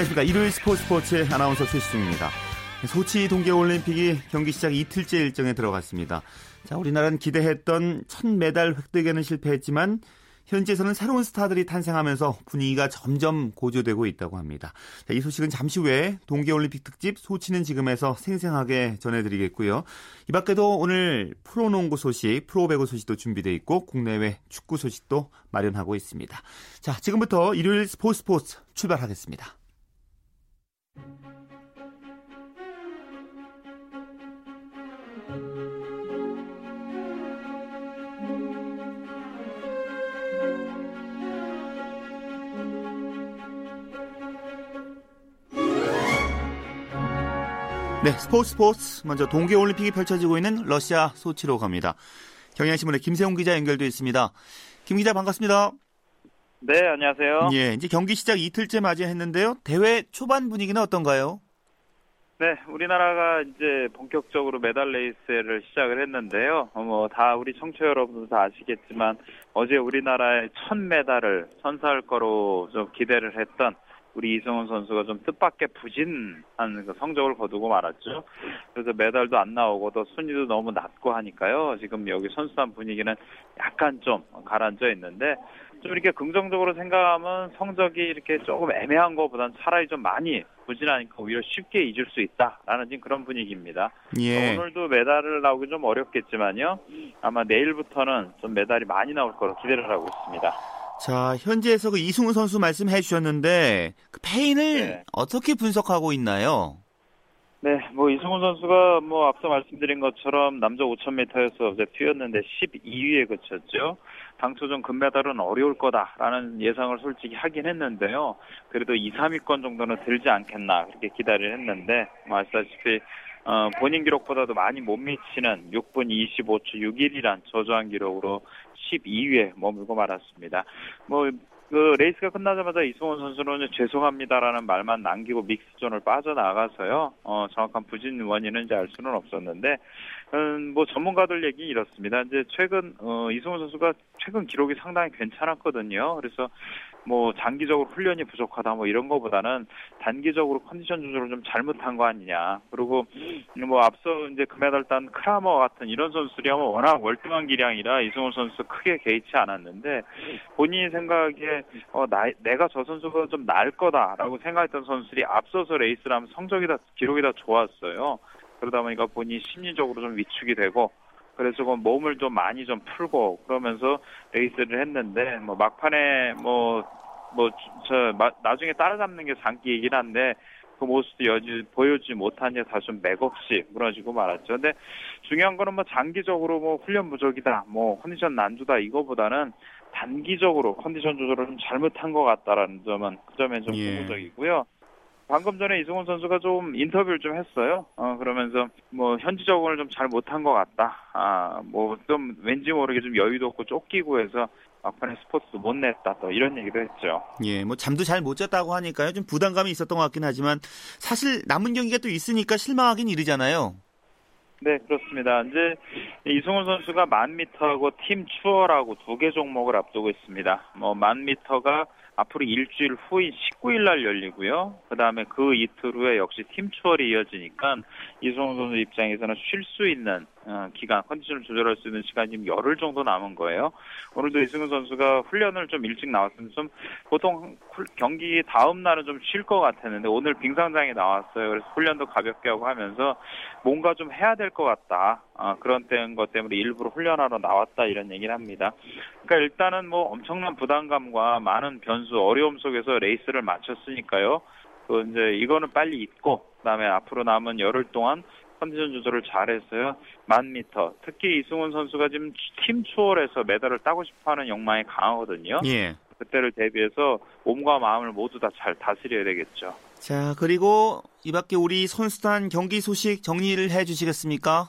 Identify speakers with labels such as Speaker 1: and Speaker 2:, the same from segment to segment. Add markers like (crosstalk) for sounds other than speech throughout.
Speaker 1: 안녕하십니까. 일요일 스포츠 스포츠의 아나운서 최시중입니다. 소치 동계올림픽이 경기 시작 이틀째 일정에 들어갔습니다. 자, 우리나라는 기대했던 첫 메달 획득에는 실패했지만 현지에서는 새로운 스타들이 탄생하면서 분위기가 점점 고조되고 있다고 합니다. 자, 이 소식은 잠시 후에 동계올림픽 특집 소치는 지금에서 생생하게 전해드리겠고요. 이 밖에도 오늘 프로농구 소식, 프로배구 소식도 준비되어 있고 국내외 축구 소식도 마련하고 있습니다. 자, 지금부터 일요일 스포츠 스포츠 출발하겠습니다. 네, 스포츠 스포츠. 먼저 동계올림픽이 펼쳐지고 있는 러시아 소치로 갑니다. 경향신문의 김세웅 기자 연결돼 있습니다. 김 기자 반갑습니다.
Speaker 2: 네, 안녕하세요.
Speaker 1: 예, 이제 경기 시작 이틀째 맞이했는데요. 대회 초반 분위기는 어떤가요?
Speaker 2: 네, 우리나라가 이제 본격적으로 메달 레이스를 시작을 했는데요. 어, 뭐, 다 우리 청취 여러분도 다 아시겠지만, 어제 우리나라의 첫 메달을 선사할 거로 좀 기대를 했던 우리 이승훈 선수가 좀 뜻밖의 부진한 그 성적을 거두고 말았죠. 그래서 메달도 안 나오고 또 순위도 너무 낮고 하니까요. 지금 여기 선수단 분위기는 약간 좀 가라앉아 있는데 좀 이렇게 긍정적으로 생각하면 성적이 이렇게 조금 애매한 것보다는 차라리 좀 많이 부진하니까 오히려 쉽게 잊을 수 있다라는 지금 그런 분위기입니다.
Speaker 1: 예.
Speaker 2: 오늘도 메달을 나오기 좀 어렵겠지만요. 아마 내일부터는 좀 메달이 많이 나올 거로 기대를 하고 있습니다.
Speaker 1: 자, 현지에서 그 이승우 선수 말씀해 주셨는데 그 페인을 네. 어떻게 분석하고 있나요?
Speaker 2: 네, 뭐 이승훈 선수가 뭐 앞서 말씀드린 것처럼 남자 5,000m에서 어제 뛰었는데 12위에 그쳤죠. 당초 좀 금메달은 어려울 거다라는 예상을 솔직히 하긴 했는데요. 그래도 2, 3위권 정도는 들지 않겠나 그렇게 기대를 했는데 뭐 아시다시피 어, 본인 기록보다도 많이 못 미치는 6분 25초 61이란 저조한 기록으로 12위에 머물고 말았습니다. 뭐, 그 레이스가 끝나자마자 이승훈 선수는 죄송합니다라는 말만 남기고 믹스트존을 빠져나가서요. 어, 정확한 부진 원인은 이제 알 수는 없었는데, 음, 뭐 전문가들 얘기 이렇습니다. 이제 최근 어, 이승훈 선수가 최근 기록이 상당히 괜찮았거든요. 그래서 뭐 장기적으로 훈련이 부족하다 뭐 이런 거보다는 단기적으로 컨디션 조절을 좀 잘못한 거 아니냐. 그리고 뭐 앞서 이제 금메달 딴 크라머 같은 이런 선수들이면 워낙 월등한 기량이라 이승훈 선수 크게 개의치 않았는데 본인이 생각에 어, 나, 내가 저 선수보다 좀 나을 거다라고 생각했던 선수들이 앞서서 레이스를 하면 성적이 다 기록이 다 좋았어요. 그러다 보니까 본인이 심리적으로 좀 위축이 되고 그래서 그 몸을 좀 많이 좀 풀고 그러면서 레이스를 했는데 뭐 막판에 뭐 뭐 저 나중에 따라잡는 게 장기이긴 한데 그 모습도 여지 보여주지 못한 게 다시 좀 맥없이 무너지고 말았죠. 근데 중요한 거는 뭐 장기적으로 뭐 훈련 부족이다, 뭐 컨디션 난주다 이거보다는 단기적으로 컨디션 조절을 좀 잘못한 것 같다라는 점은 그 점에 좀
Speaker 1: 예.
Speaker 2: 부분적이고요. 방금 전에 이승훈 선수가 좀 인터뷰를 좀 했어요. 어, 그러면서 뭐 현지적으로 좀잘 못한 것 같다. 아, 뭐 좀 왠지 모르게 좀 여유도 없고 쫓기고 해서 막판에 스포츠도 못 냈다. 또 이런 얘기도 했죠.
Speaker 1: 예, 뭐 잠도 잘 못 잤다고 하니까요. 좀 부담감이 있었던 것 같긴 하지만 사실 남은 경기가 또 있으니까 실망하긴 이르잖아요.
Speaker 2: 네, 그렇습니다. 이제 이승훈 선수가 만 미터하고 팀 추월하고 두 개 종목을 앞두고 있습니다. 뭐 만 미터가 앞으로 일주일 후인 19일 날 열리고요. 그 다음에 그 이틀 후에 역시 팀 추월이 이어지니까 이승훈 선수 입장에서는 쉴 수 있는 어, 기간, 컨디션을 조절할 수 있는 시간이 지금 열흘 정도 남은 거예요. 오늘도 이승훈 선수가 훈련을 좀 일찍 나왔으면 좀 보통 경기 다음 날은 좀 쉴 것 같았는데 오늘 빙상장에 나왔어요. 그래서 훈련도 가볍게 하고 하면서 뭔가 좀 해야 될 것 같다. 아, 그런 것 때문에 일부러 훈련하러 나왔다 이런 얘기를 합니다. 그러니까 일단은 뭐 엄청난 부담감과 많은 변수, 어려움 속에서 레이스를 마쳤으니까요. 그 이제 이거는 빨리 잊고 그다음에 앞으로 남은 열흘 동안 컨디션 조절을 잘했어요. 만 미터. 특히 이승훈 선수가 지금 팀 추월에서 메달을 따고 싶어하는 욕망이 강하거든요.
Speaker 1: 예.
Speaker 2: 그때를 대비해서 몸과 마음을 모두 다 잘 다스려야 되겠죠.
Speaker 1: 자, 그리고 이 밖에 우리 선수단 경기 소식 정리를 해 주시겠습니까?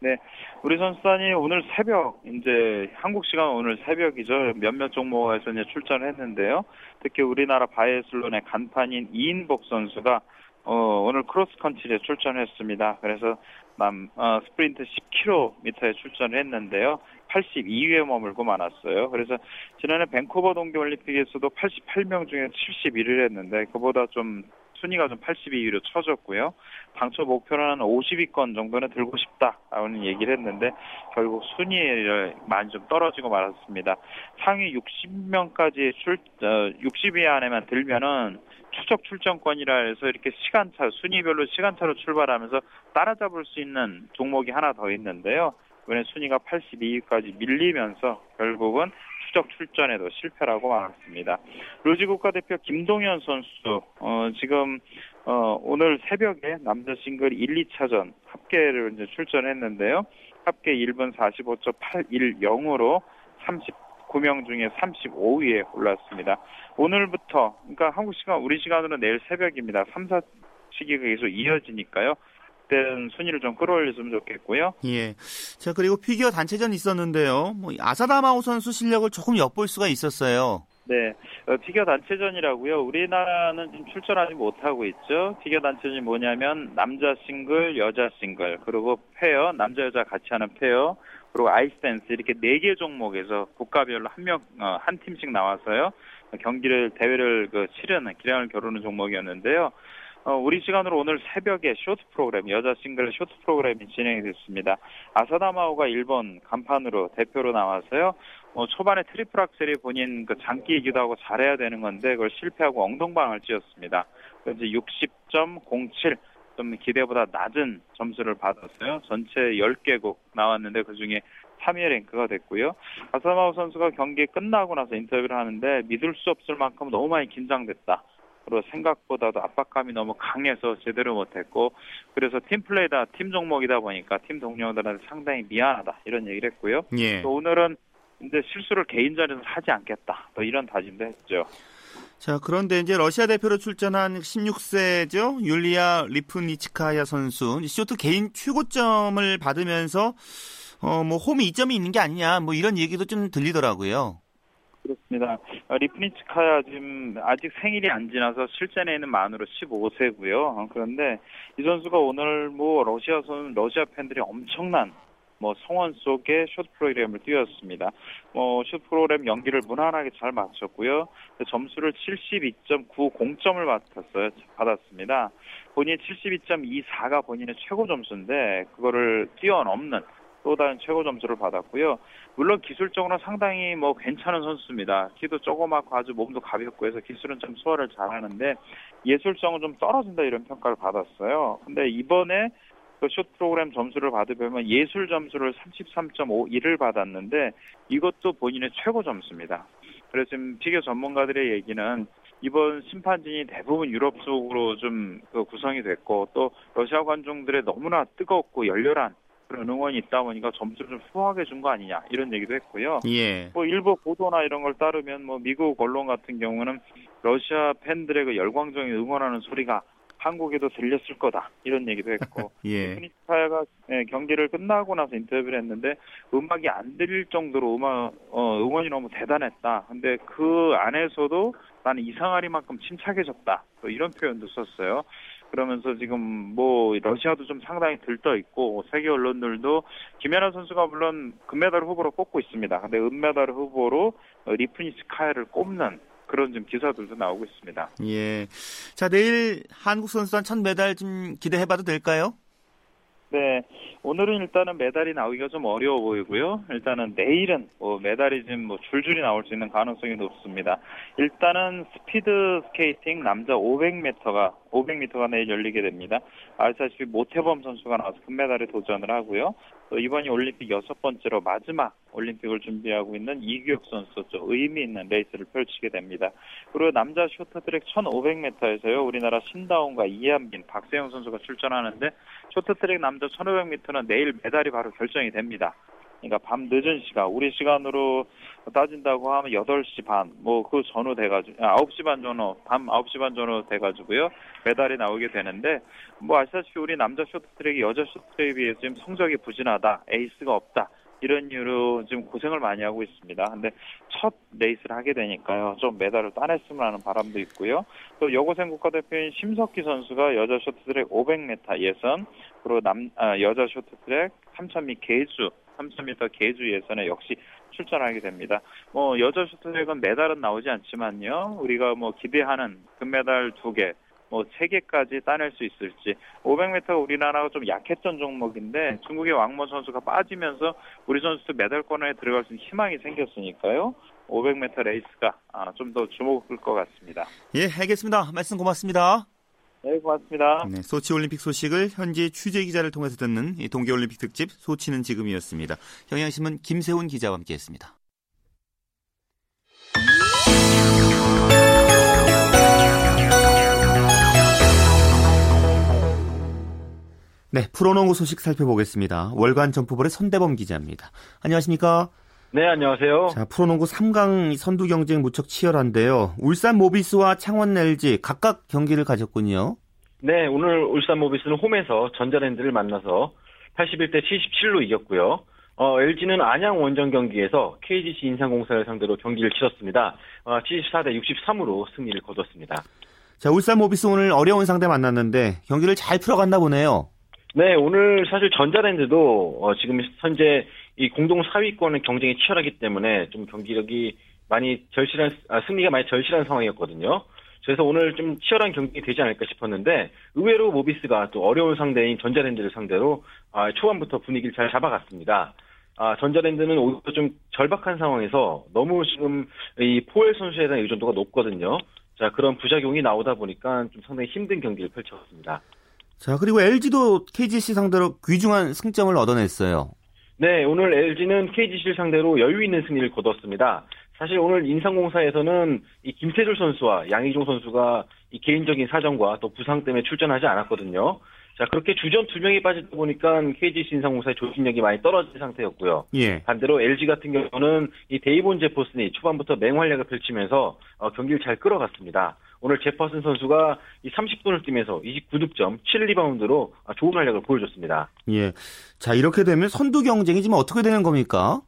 Speaker 2: 네. 우리 선수단이 오늘 새벽, 이제 한국 시간 오늘 새벽이죠. 몇몇 종목에서 이제 출전을 했는데요. 특히 우리나라 바이애슬론의 간판인 이인복 선수가 어, 오늘 크로스컨트리에 출전했습니다. 그래서 남 어, 스프린트 10km에 출전을 했는데요. 82위에 머물고 말았어요. 그래서 지난해 밴쿠버 동계올림픽에서도 88명 중에 71위를 했는데 그보다 좀 순위가 좀 82위로 처졌고요. 당초 목표는 50위권 정도는 들고 싶다라는 얘기를 했는데 결국 순위를 많이 좀 떨어지고 말았습니다. 상위 60명까지 출 어, 60위 안에만 들면은 추적 출전권이라 해서 이렇게 시간차 순위별로 시간차로 출발하면서 따라잡을 수 있는 종목이 하나 더 있는데요. 이번에 순위가 82위까지 밀리면서 결국은 추적 출전에도 실패라고 말했습니다. 루지 국가대표 김동현 선수 어, 지금 어, 오늘 새벽에 남자 싱글 1, 2차전 합계를 이제 출전했는데요. 합계 1분 45.810으로 39명 중에 35위에 올랐습니다. 오늘부터 그러니까 한국 시간 우리 시간으로 내일 새벽입니다. 3, 4 시기가 계속 이어지니까요. 그때는 순위를 좀 끌어올렸으면 좋겠고요.
Speaker 1: 예. 자, 그리고 피겨 단체전 있었는데요. 뭐 아사다마오 선수 실력을 조금 엿볼 수가 있었어요.
Speaker 2: 네, 어, 피겨 단체전이라고요. 우리나라는 지금 출전하지 못하고 있죠. 피겨 단체전이 뭐냐면 남자 싱글, 여자 싱글, 그리고 페어, 남자 여자 같이 하는 페어, 그리고 아이스댄스 이렇게 네 개 종목에서 국가별로 한 명, 어, 한 팀씩 나와서요 경기를 대회를 그 치르는 기량을 겨루는 종목이었는데요. 어, 우리 시간으로 오늘 새벽에 쇼트 프로그램, 여자 싱글 쇼트 프로그램이 진행이 됐습니다. 아사다마오가 일본 간판으로 대표로 나와서요. 어, 초반에 트리플 악셀이 본인 그 장기이기도 하고 잘해야 되는 건데 그걸 실패하고 엉덩방아를 찧었습니다. 그래서 60.07. 좀 기대보다 낮은 점수를 받았어요. 전체 10개국 나왔는데 그 중에 3위 랭크가 됐고요. 아사다 마오 선수가 경기 끝나고 나서 인터뷰를 하는데 믿을 수 없을 만큼 너무 많이 긴장됐다. 그리고 생각보다도 압박감이 너무 강해서 제대로 못했고 그래서 팀 플레이다 팀 종목이다 보니까 팀 동료들한테 상당히 미안하다 이런 얘기를 했고요. 예. 또 오늘은 이제 실수를 개인전에서 하지 않겠다. 또 이런 다짐도 했죠.
Speaker 1: 자, 그런데 이제 러시아 대표로 출전한 16세죠. 율리아 리프니치카야 선수 쇼트 개인 최고점을 받으면서 어, 뭐홈 2점이 있는 게 아니냐. 뭐 이런 얘기도 좀 들리더라고요.
Speaker 2: 그렇습니다. 어, 리프니츠카야 지금 아직 생일이 안 지나서 실제 내에는 만으로 15세고요. 어, 그런데 이 선수가 오늘 뭐 러시아 선 러시아 팬들이 엄청난 뭐 성원 속에 쇼트 프로그램을 뛰었습니다. 뭐 쇼트 프로그램 연기를 무난하게 잘 마쳤고요. 점수를 72.90점을 받았어요. 받았습니다. 본인 72.24가 본인의 최고 점수인데 그거를 뛰어넘는 또 다른 최고 점수를 받았고요. 물론 기술적으로는 상당히 뭐 괜찮은 선수입니다. 키도 조그맣고 아주 몸도 가볍고 해서 기술은 좀 소화를 잘하는데 예술성은 좀 떨어진다 이런 평가를 받았어요. 근데 이번에 그쇼 프로그램 점수를 받으면 예술 점수를 33.51을 받았는데 이것도 본인의 최고 점수입니다. 그래서 지금 피겨 전문가들의 얘기는 이번 심판진이 대부분 유럽 쪽으로 좀그 구성이 됐고 또 러시아 관중들의 너무나 뜨겁고 열렬한 그런 응원이 있다 보니까 점수를 좀 후하게 준 거 아니냐 이런 얘기도 했고요. 예. 뭐 일부 보도나 이런 걸 따르면 뭐 미국 언론 같은 경우는 러시아 팬들의 그 열광적인 응원하는 소리가 한국에도 들렸을 거다 이런 얘기도 했고 (laughs) 예. 피니스파야가 예, 경기를 끝나고 나서 인터뷰를 했는데 음악이 안 들릴 정도로 음악 어, 응원이 너무 대단했다. 근데 그 안에서도 나는 이상하리만큼 침착해졌다. 또 이런 표현도 썼어요. 그러면서 지금 뭐 러시아도 좀 상당히 들떠 있고 세계 언론들도 김연아 선수가 물론 금메달 후보로 꼽고 있습니다. 근데 은메달 후보로 리프니스카야를 꼽는 그런 좀 기사들도 나오고 있습니다.
Speaker 1: 예. 자, 내일 한국 선수단 첫 메달 좀 기대해봐도 될까요?
Speaker 2: 네, 오늘은 일단은 메달이 나오기가 좀 어려워 보이고요. 일단은 내일은 뭐 메달이 좀뭐 줄줄이 나올 수 있는 가능성이 높습니다. 일단은 스피드 스케이팅 남자 500m가 500m가 내일 열리게 됩니다. 아시다시피 모태범 선수가 나와서 금메달에 도전을 하고요. 또 이번이 올림픽 여섯 번째로 마지막 올림픽을 준비하고 있는 이규혁 선수 좀 의미 있는 레이스를 펼치게 됩니다. 그리고 남자 쇼트트랙 1500m에서요. 우리나라 신다운과 이한빈, 박세영 선수가 출전하는데 쇼트트랙 남자 1500m는 내일 메달이 바로 결정이 됩니다. 그러니까 밤 늦은 시간, 우리 시간으로 따진다고 하면 8시 반, 뭐 그 전후 돼가지고, 9시 반 전후, 밤 9시 반 전후 돼가지고요, 메달이 나오게 되는데, 뭐 아시다시피 우리 남자 쇼트트랙이 여자 쇼트트랙에 비해서 지금 성적이 부진하다, 에이스가 없다, 이런 이유로 지금 고생을 많이 하고 있습니다. 근데 첫 레이스를 하게 되니까요. 좀 메달을 따냈으면 하는 바람도 있고요. 또 여고생 국가대표인 심석희 선수가 여자 쇼트트랙 500m 예선, 그리고 남 아, 여자 쇼트트랙 3000m 계주 3000m 계주 예선에 역시 출전하게 됩니다. 뭐 여자 쇼트트랙은 메달은 나오지 않지만요. 우리가 뭐 기대하는 금메달 두 개, 뭐 3개까지 따낼 수 있을지 500m 우리나라가 좀 약했던 종목인데 중국의 왕모 선수가 빠지면서 우리 선수도 메달권에 들어갈 수 있는 희망이 생겼으니까요. 500m 레이스가 아, 좀더 주목을 것 같습니다.
Speaker 1: 예, 알겠습니다. 말씀 고맙습니다.
Speaker 2: 네, 고맙습니다.
Speaker 1: 네, 소치 올림픽 소식을 현지 취재 기자를 통해서 듣는 동계 올림픽 특집 소치는 지금이었습니다. 경향신문 김세훈 기자와 함께했습니다. 네, 프로농구 소식 살펴보겠습니다. 월간 점프볼의 손대범 기자입니다. 안녕하십니까?
Speaker 3: 네, 안녕하세요.
Speaker 1: 자, 프로농구 3강 선두 경쟁 무척 치열한데요. 울산 모비스와 창원 LG 각각 경기를 가졌군요.
Speaker 3: 네, 오늘 울산 모비스는 홈에서 전자랜드를 만나서 81대 77로 이겼고요. 어, LG는 안양 원정 경기에서 KGC 인상공사를 상대로 경기를 치렀습니다. 어, 74대 63으로 승리를 거뒀습니다.
Speaker 1: 자, 울산 모비스 오늘 어려운 상대 만났는데 경기를 잘 풀어갔나 보네요.
Speaker 3: 네, 오늘 사실 전자랜드도 어, 지금 현재 이 공동 4위권의 경쟁이 치열하기 때문에 좀 경기력이 많이 절실한 아, 승리가 많이 절실한 상황이었거든요. 그래서 오늘 좀 치열한 경기 되지 않을까 싶었는데 의외로 모비스가 또 어려운 상대인 전자랜드를 상대로 아, 초반부터 분위기를 잘 잡아갔습니다. 아, 전자랜드는 오히려 좀 절박한 상황에서 너무 지금 이 포웰 선수에 대한 의존도가 높거든요. 자, 그런 부작용이 나오다 보니까 좀 상당히 힘든 경기를 펼쳤습니다.
Speaker 1: 자, 그리고 LG도 KGC 상대로 귀중한 승점을 얻어냈어요.
Speaker 3: 네, 오늘 LG는 KGC를 상대로 여유 있는 승리를 거뒀습니다. 사실 오늘 인삼공사에서는 이 김태술 선수와 양희종 선수가 이 개인적인 사정과 또 부상 때문에 출전하지 않았거든요. 자, 그렇게 주전 두 명이 빠지다 보니까 KGC 인삼공사의 조직력이 많이 떨어진 상태였고요.
Speaker 1: 예.
Speaker 3: 반대로 LG 같은 경우는 이 데이본 제퍼슨이 초반부터 맹활약을 펼치면서 어, 경기를 잘 끌어갔습니다. 오늘 제퍼슨 선수가 이 30분을 뛰면서 29득점, 7리바운드로 좋은 활약을 보여줬습니다.
Speaker 1: 예. 자, 이렇게 되면 선두 경쟁이 지금 어떻게 되는 겁니까?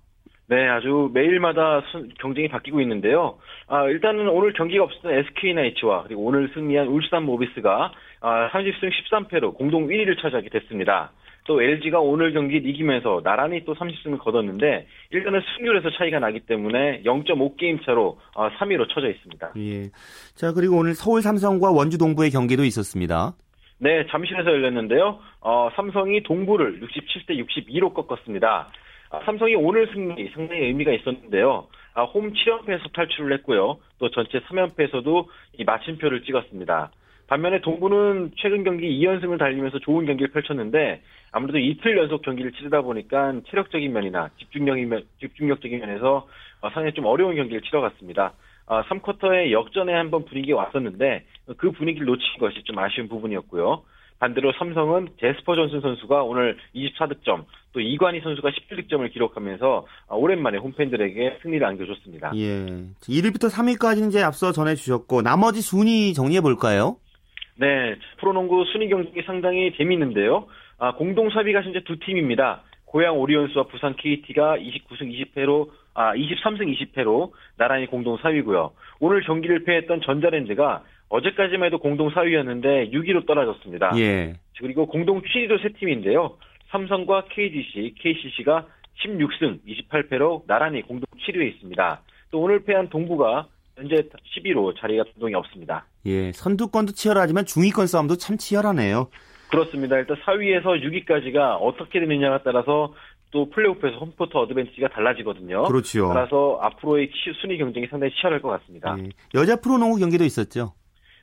Speaker 3: 네, 아주 매일마다 경쟁이 바뀌고 있는데요. 아, 일단은 오늘 경기가 없었던 SK나이츠와 그리고 오늘 승리한 울산 모비스가 아, 30승 13패로 공동 1위를 차지하게 됐습니다. 또 LG가 오늘 경기 이기면서 나란히 또 30승을 거뒀는데 일단은 승률에서 차이가 나기 때문에 0.5게임 차로 3위로 아, 쳐져 있습니다.
Speaker 1: 예. 자, 그리고 오늘 서울 삼성과 원주 동부의 경기도 있었습니다.
Speaker 3: 네, 잠실에서 열렸는데요. 어, 삼성이 동부를 67대 62로 꺾었습니다. 아, 삼성이 오늘 승리 상당히 의미가 있었는데요. 아, 홈 7연패에서 탈출을 했고요. 또 전체 3연패에서도 이 마침표를 찍었습니다. 반면에 동부는 최근 경기 2연승을 달리면서 좋은 경기를 펼쳤는데 아무래도 이틀 연속 경기를 치르다 보니까 체력적인 면이나 집중력인 면, 집중력적인 면에서 어, 상당히 좀 어려운 경기를 치러갔습니다. 3쿼터에 어, 역전에 한번 분위기가 왔었는데 그 분위기를 놓친 것이 좀 아쉬운 부분이었고요. 반대로 삼성은 제스퍼 존슨 선수가 오늘 24득점, 또 이관희 선수가 17득점을 기록하면서 아, 오랜만에 홈팬들에게 승리를 안겨줬습니다.
Speaker 1: 예. 1위부터 3위까지는 이제 앞서 전해주셨고, 나머지 순위 정리해 볼까요?
Speaker 3: 네. 프로농구 순위 경쟁이 상당히 재미있는데요. 아, 공동 4위가 현재 두 팀입니다. 고양 오리온스와 부산 KT가 29승 20패로 아 23승 20패로 나란히 공동 4위고요. 오늘 경기를 패했던 전자랜드가 어제까지만 해도 공동 4위였는데 6위로 떨어졌습니다.
Speaker 1: 예.
Speaker 3: 그리고 공동 7위도 세 팀인데요. 삼성과 KGC, KCC가 16승 28패로 나란히 공동 7위에 있습니다. 또 오늘 패한 동부가 현재 10위로 자리가 변동이 없습니다.
Speaker 1: 예, 선두권도 치열하지만 중위권 싸움도 참 치열하네요.
Speaker 3: 그렇습니다. 일단 4위에서 6위까지가 어떻게 되느냐에 따라서 또 플레이오프에서 홈코트 어드밴티지가 달라지거든요.
Speaker 1: 그렇죠.
Speaker 3: 따라서 앞으로의 순위 경쟁이 상당히 치열할 것 같습니다. 예.
Speaker 1: 여자 프로농구 경기도 있었죠.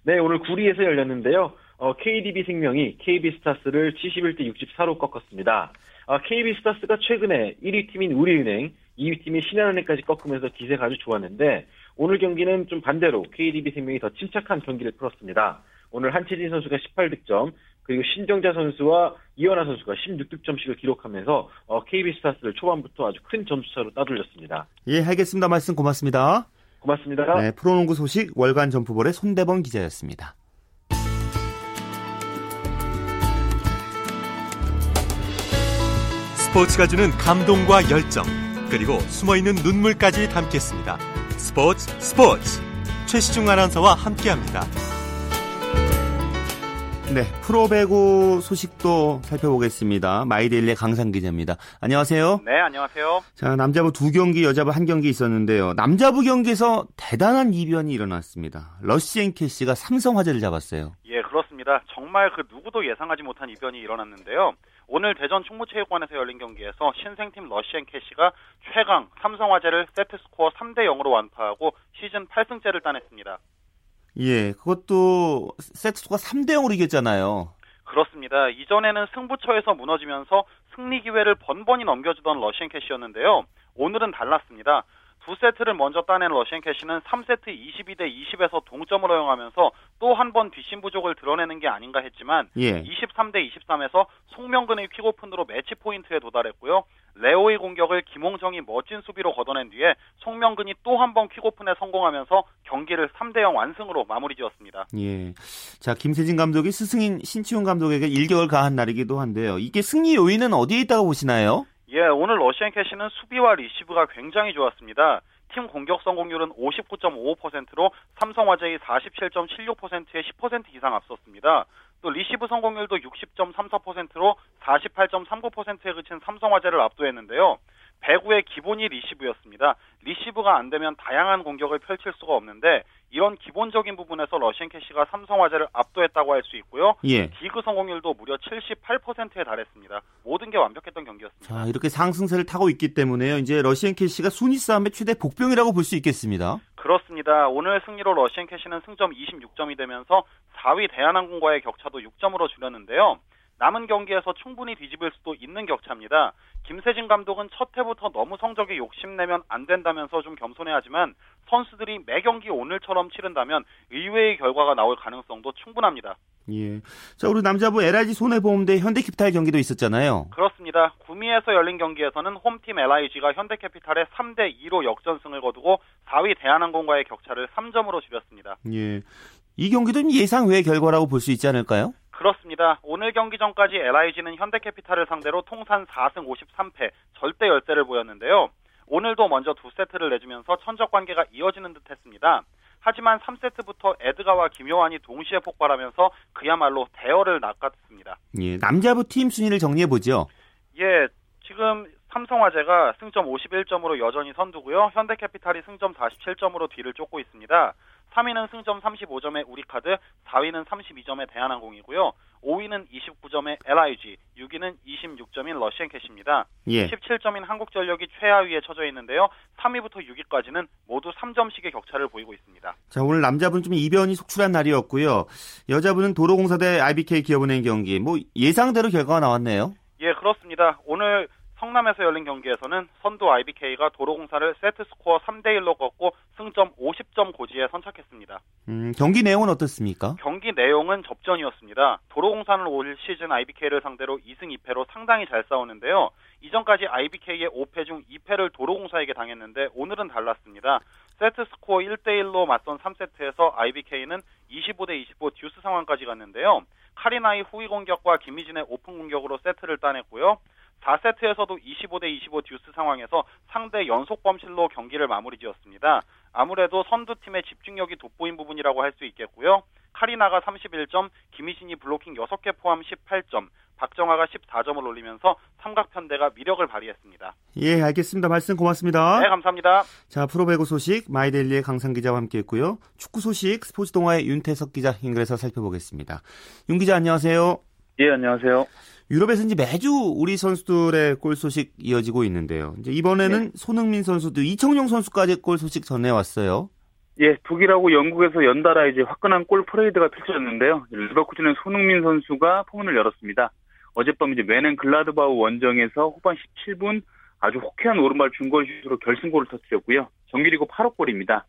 Speaker 3: 네, 오늘 구리에서 열렸는데요. 어, KDB 생명이 KB 스타스를 71대 64로 꺾었습니다. 어, KB 스타스가 최근에 1위 팀인 우리은행, 2위 팀인 신한은행까지 꺾으면서 기세가 아주 좋았는데 오늘 경기는 좀 반대로 KDB 생명이 더 침착한 경기를 풀었습니다. 오늘 한채진 선수가 18득점, 그리고 신정자 선수와 이현아 선수가 16득점씩을 기록하면서 어, KB 스타스를 초반부터 아주 큰 점수차로 따돌렸습니다.
Speaker 1: 예, 알겠습니다. 말씀 고맙습니다.
Speaker 3: 고맙습니다.
Speaker 1: 네, 프로농구 소식 월간 점프볼의 손대범 기자였습니다.
Speaker 4: 스포츠가 주는 감동과 열정, 그리고 숨어있는 눈물까지 담겠습니다. 스포츠 스포츠 최시중 아나운서와 함께합니다.
Speaker 1: 네, 프로배구 소식도 살펴보겠습니다. 마이데일리의 강산 기자입니다. 안녕하세요.
Speaker 5: 네, 안녕하세요.
Speaker 1: 자, 남자부 두 경기, 여자부 한 경기 있었는데요. 남자부 경기에서 대단한 이변이 일어났습니다. 러시 앤 캐시가 삼성화재를 잡았어요.
Speaker 5: 예, 그렇습니다. 정말 그 누구도 예상하지 못한 이변이 일어났는데요. 오늘 대전 충무체육관에서 열린 경기에서 신생팀 러시앤 캐시가 최강 삼성화재를 세트 스코어 3대 0으로 완파하고 시즌 8승째를 따냈습니다.
Speaker 1: 예, 그것도 세트스코어 3대 0으로 이겼잖아요.
Speaker 5: 그렇습니다. 이전에는 승부처에서 무너지면서 승리 기회를 번번이 넘겨주던 러시앤 캐시였는데요. 오늘은 달랐습니다. 두 세트를 먼저 따낸 러시앤 캐시는 3세트 22대 20에서 동점을 허용하면서 또 한 번 뒷심 부족을 드러내는 게 아닌가 했지만
Speaker 1: 예.
Speaker 5: 23대 23에서 송명근의 퀵오픈으로 매치 포인트에 도달했고요. 레오의 공격을 김홍정이 멋진 수비로 걷어낸 뒤에 송명근이 또 한 번 퀵오픈에 성공하면서 경기를 3대 0 완승으로 마무리 지었습니다.
Speaker 1: 예. 자, 김세진 감독이 스승인 신치용 감독에게 일격을 가한 날이기도 한데요. 이게 승리 요인은 어디에 있다고 보시나요?
Speaker 5: 예, 오늘 러시앤 캐시는 수비와 리시브가 굉장히 좋았습니다. 팀 공격 성공률은 59.55%로 삼성화재의 47.76%에 10% 이상 앞섰습니다. 또 리시브 성공률도 60.34%로 48.39%에 그친 삼성화재를 압도했는데요. 배구의 기본이 리시브였습니다. 리시브가 안 되면 다양한 공격을 펼칠 수가 없는데 이런 기본적인 부분에서 러시앤 캐시가 삼성화재를 압도했다고 할 수 있고요.
Speaker 1: 예.
Speaker 5: 디그 성공률도 무려 78%에 달했습니다. 모든 게 완벽했던 경기였습니다.
Speaker 1: 자, 이렇게 상승세를 타고 있기 때문에요. 이제 러시앤 캐시가 순위 싸움의 최대 복병이라고 볼 수 있겠습니다.
Speaker 5: 그렇습니다. 오늘 승리로 러시앤 캐시는 승점 26점이 되면서 4위 대한항공과의 격차도 6점으로 줄였는데요. 남은 경기에서 충분히 뒤집을 수도 있는 격차입니다. 김세진 감독은 첫 해부터 너무 성적에 욕심내면 안 된다면서 좀 겸손해하지만 선수들이 매 경기 오늘처럼 치른다면 의외의 결과가 나올 가능성도 충분합니다.
Speaker 1: 예. 자, 우리 남자부 LIG 손해보험대 현대캐피탈 경기도 있었잖아요.
Speaker 5: 그렇습니다. 구미에서 열린 경기에서는 홈팀 LIG가 현대캐피탈에 3대 2로 역전승을 거두고 4위 대한항공과의 격차를 3점으로 줄였습니다.
Speaker 1: 예. 이 경기도 예상 외의 결과라고 볼 수 있지 않을까요?
Speaker 5: 그렇습니다. 오늘 경기 전까지 LIG는 현대캐피탈을 상대로 통산 4승 53패 절대 열세를 보였는데요. 오늘도 먼저 두 세트를 내주면서 천적 관계가 이어지는 듯 했습니다. 하지만 3세트부터 에드가와 김효환이 동시에 폭발하면서 그야말로 대열을 낚았습니다.
Speaker 1: 예. 남자부 팀 순위를 정리해보죠.
Speaker 5: 예, 지금 삼성화재가 승점 51점으로 여전히 선두고요. 현대캐피탈이 승점 47점으로 뒤를 쫓고 있습니다. 3위는 승점 35점의 우리카드, 4위는 32점의 대한항공이고요. 5위는 29점의 LIG, 6위는 26점인 러시앤캐시입니다.
Speaker 1: 예.
Speaker 5: 17점인 한국전력이 최하위에 처져 있는데요. 3위부터 6위까지는 모두 3점씩의 격차를 보이고 있습니다.
Speaker 1: 자, 오늘 남자분 좀 이변이 속출한 날이었고요. 여자분은 도로공사 대 IBK 기업은행 경기. 뭐 예상대로 결과가 나왔네요.
Speaker 5: 예, 그렇습니다. 오늘 성남에서 열린 경기에서는 선두 IBK가 도로공사를 세트 스코어 3대 1로 꺾고 승점 50점 고지에 선착했습니다.
Speaker 1: 음, 경기 내용은 어떻습니까?
Speaker 5: 경기 내용은 접전이었습니다. 도로공사는 올 시즌 IBK를 상대로 2승 2패로 상당히 잘 싸우는데요. 이전까지 IBK의 5패 중 2패를 도로공사에게 당했는데 오늘은 달랐습니다. 세트 스코어 1대 1로 맞선 3세트에서 IBK는 25대 25 듀스 상황까지 갔는데요. 카리나의 후위 공격과 김희진의 오픈 공격으로 세트를 따냈고요. 4세트에서도 25대 25 듀스 상황에서 상대 연속 범실로 경기를 마무리 지었습니다. 아무래도 선두팀의 집중력이 돋보인 부분이라고 할 수 있겠고요. 카리나가 31점, 김희진이 블로킹 6개 포함 18점, 박정아가 14점을 올리면서 삼각편대가 위력을 발휘했습니다.
Speaker 1: 예, 알겠습니다. 말씀 고맙습니다.
Speaker 5: 네, 감사합니다.
Speaker 1: 자, 프로배구 소식 마이데일리의 강산 기자와 함께했고요. 축구 소식 스포츠 동아의 윤태석 기자 연결해서 살펴보겠습니다. 윤 기자 안녕하세요.
Speaker 2: 예, 안녕하세요.
Speaker 1: 유럽에서 이제 매주 우리 선수들의 골 소식 이어지고 있는데요. 이제 이번에는
Speaker 2: 네.
Speaker 1: 손흥민 선수도 이청용 선수까지 골 소식 전해왔어요.
Speaker 2: 예, 독일하고 영국에서 연달아 이제 화끈한 골 퍼레이드가 펼쳐졌는데요. 레버쿠젠의 손흥민 선수가 포문을 열었습니다. 어젯밤 이제 묀헨 글라드바흐 원정에서 후반 17분 아주 호쾌한 오른발 중거리슛으로 결승골을 터뜨렸고요. 정규리그 8호 골입니다.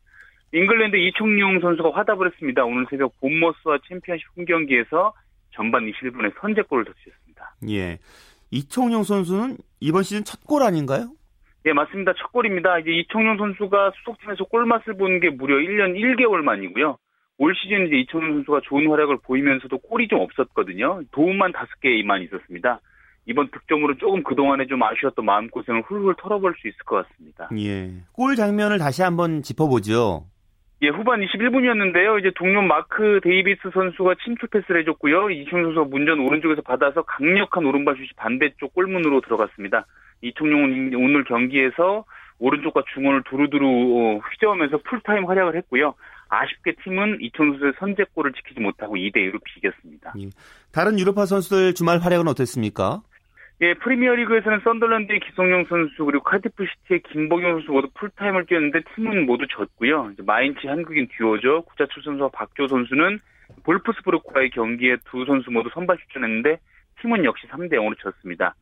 Speaker 2: 잉글랜드 이청용 선수가 화답을 했습니다. 오늘 새벽 본머스와 챔피언십 홈 경기에서 전반 21분에 선제골을 터뜨렸습니다.
Speaker 1: 예. 이청용 선수는 이번 시즌 첫 골 아닌가요?
Speaker 2: 예, 맞습니다. 첫 골입니다. 이제 이청용 선수가 수석팀에서 골맛을 본게 무려 1년 1개월 만이고요. 올 시즌 이제 이청용 선수가 좋은 활약을 보이면서도 골이 좀 없었거든요. 도움만 5개만 있었습니다.
Speaker 6: 이번 득점으로 조금 그동안에 좀 아쉬웠던 마음고생을 훌훌 털어볼 수 있을 것 같습니다.
Speaker 1: 예. 골 장면을 다시 한번 짚어보죠.
Speaker 6: 예, 후반 21분이었는데요. 이제 동료 마크 데이비스 선수가 침투 패스를 해줬고요. 이청용 선수가 문전 오른쪽에서 받아서 강력한 오른발 슛이 반대쪽 골문으로 들어갔습니다. 이청용은 오늘 경기에서 오른쪽과 중원을 두루두루 어, 휘저으면서 풀타임 활약을 했고요. 아쉽게 팀은 이청용 선수의 선제골을 지키지 못하고 2대2로 비겼습니다.
Speaker 1: 예. 다른 유럽파 선수들 주말 활약은 어땠습니까?
Speaker 6: 예, 프리미어리그에서는 선덜랜드의 기성용 선수 그리고 카디프 시티의 김보경 선수 모두 풀타임을 뛰었는데 팀은 모두 졌고요. 이제 마인츠 한국인 듀오죠. 구자철 선수와 박주호 선수는 볼프스부르크와의 경기에 두 선수 모두 선발 출전했는데 팀은 역시 3대 0으로 졌습니다.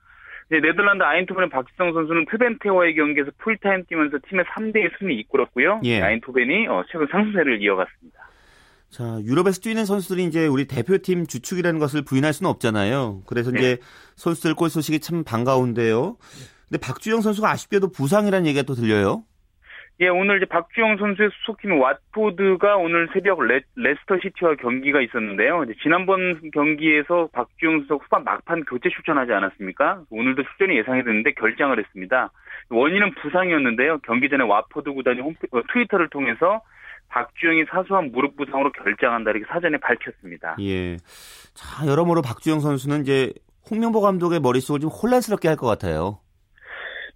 Speaker 6: 이제 네덜란드 아인트호벤의 박지성 선수는 트벤테와의 경기에서 풀타임 뛰면서 팀의 3대1 승리 이끌었고요.
Speaker 1: 예.
Speaker 6: 아인트호벤이 어, 최근 상승세를 이어갔습니다.
Speaker 1: 자, 유럽에서 뛰는 선수들이 이제 우리 대표팀 주축이라는 것을 부인할 수는 없잖아요. 그래서
Speaker 6: 네.
Speaker 1: 이제 선수들 골 소식이 참 반가운데요. 근데 박주영 선수가 아쉽게도 부상이라는 얘기가 또 들려요.
Speaker 6: 예, 오늘 이제 박주영 선수의 소속팀 왓포드가 오늘 새벽 레, 레스터 시티와 경기가 있었는데요. 지난번 경기에서 박주영 선수 후반 막판 교체 출전하지 않았습니까? 오늘도 출전이 예상이 됐는데 결장을 했습니다. 원인은 부상이었는데요. 경기 전에 왓포드 구단이 홈, 어, 트위터를 통해서 박주영이 사소한 무릎 부상으로 결장한다 이렇게 사전에 밝혔습니다.
Speaker 1: 예. 자, 여러모로 박주영 선수는 이제 홍명보 감독의 머릿속을 좀 혼란스럽게 할 것 같아요.